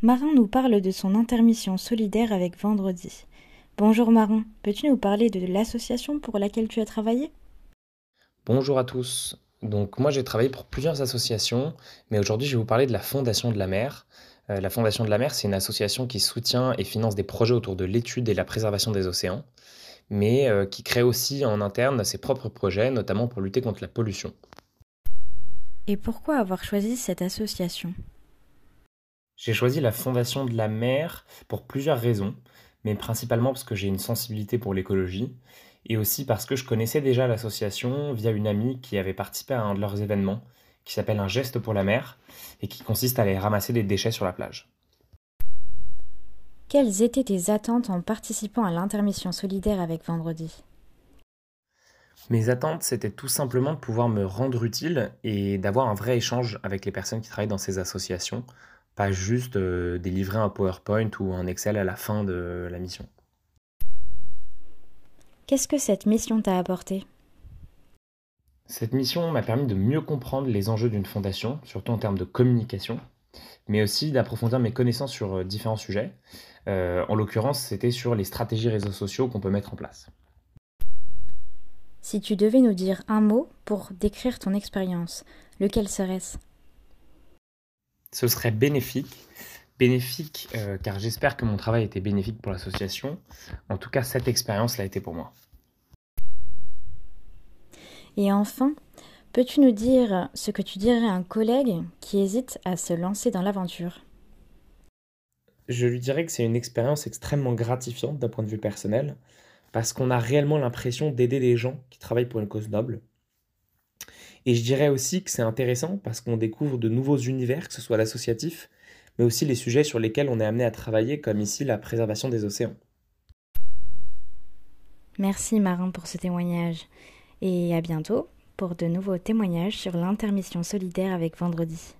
Marin nous parle de son intermission solidaire avec Vendredi. Bonjour Marin, peux-tu nous parler de l'association pour laquelle tu as travaillé? Bonjour à tous. Donc moi j'ai travaillé pour plusieurs associations, mais aujourd'hui je vais vous parler de la Fondation de la mer. Euh, la Fondation de la mer, c'est une association qui soutient et finance des projets autour de l'étude et la préservation des océans, mais euh, qui crée aussi en interne ses propres projets, notamment pour lutter contre la pollution. Et pourquoi avoir choisi cette association? J'ai choisi la Fondation de la mer pour plusieurs raisons, mais principalement parce que j'ai une sensibilité pour l'écologie, et aussi parce que je connaissais déjà l'association via une amie qui avait participé à un de leurs événements, qui s'appelle Un geste pour la mer, et qui consiste à aller ramasser des déchets sur la plage. Quelles étaient tes attentes en participant à l'intermission solidaire avec Vendredi? Mes attentes, c'était tout simplement de pouvoir me rendre utile et d'avoir un vrai échange avec les personnes qui travaillent dans ces associations, pas juste euh, délivrer un PowerPoint ou un Excel à la fin de la mission. Qu'est-ce que cette mission t'a apporté? Cette mission m'a permis de mieux comprendre les enjeux d'une fondation, surtout en termes de communication, mais aussi d'approfondir mes connaissances sur euh, différents sujets. Euh, en l'occurrence, c'était sur les stratégies réseaux sociaux qu'on peut mettre en place. Si tu devais nous dire un mot pour décrire ton expérience, lequel serait-ce? Ce serait bénéfique. Bénéfique euh, car j'espère que mon travail était bénéfique pour l'association. En tout cas, cette expérience l'a été pour moi. Et enfin, peux-tu nous dire ce que tu dirais à un collègue qui hésite à se lancer dans l'aventure? Je lui dirais que c'est une expérience extrêmement gratifiante d'un point de vue personnel, parce qu'on a réellement l'impression d'aider des gens qui travaillent pour une cause noble. Et je dirais aussi que c'est intéressant parce qu'on découvre de nouveaux univers, que ce soit l'associatif, mais aussi les sujets sur lesquels on est amené à travailler, comme ici la préservation des océans. Merci Marin pour ce témoignage et à bientôt pour de nouveaux témoignages sur l'intermission solidaire avec Vendredi.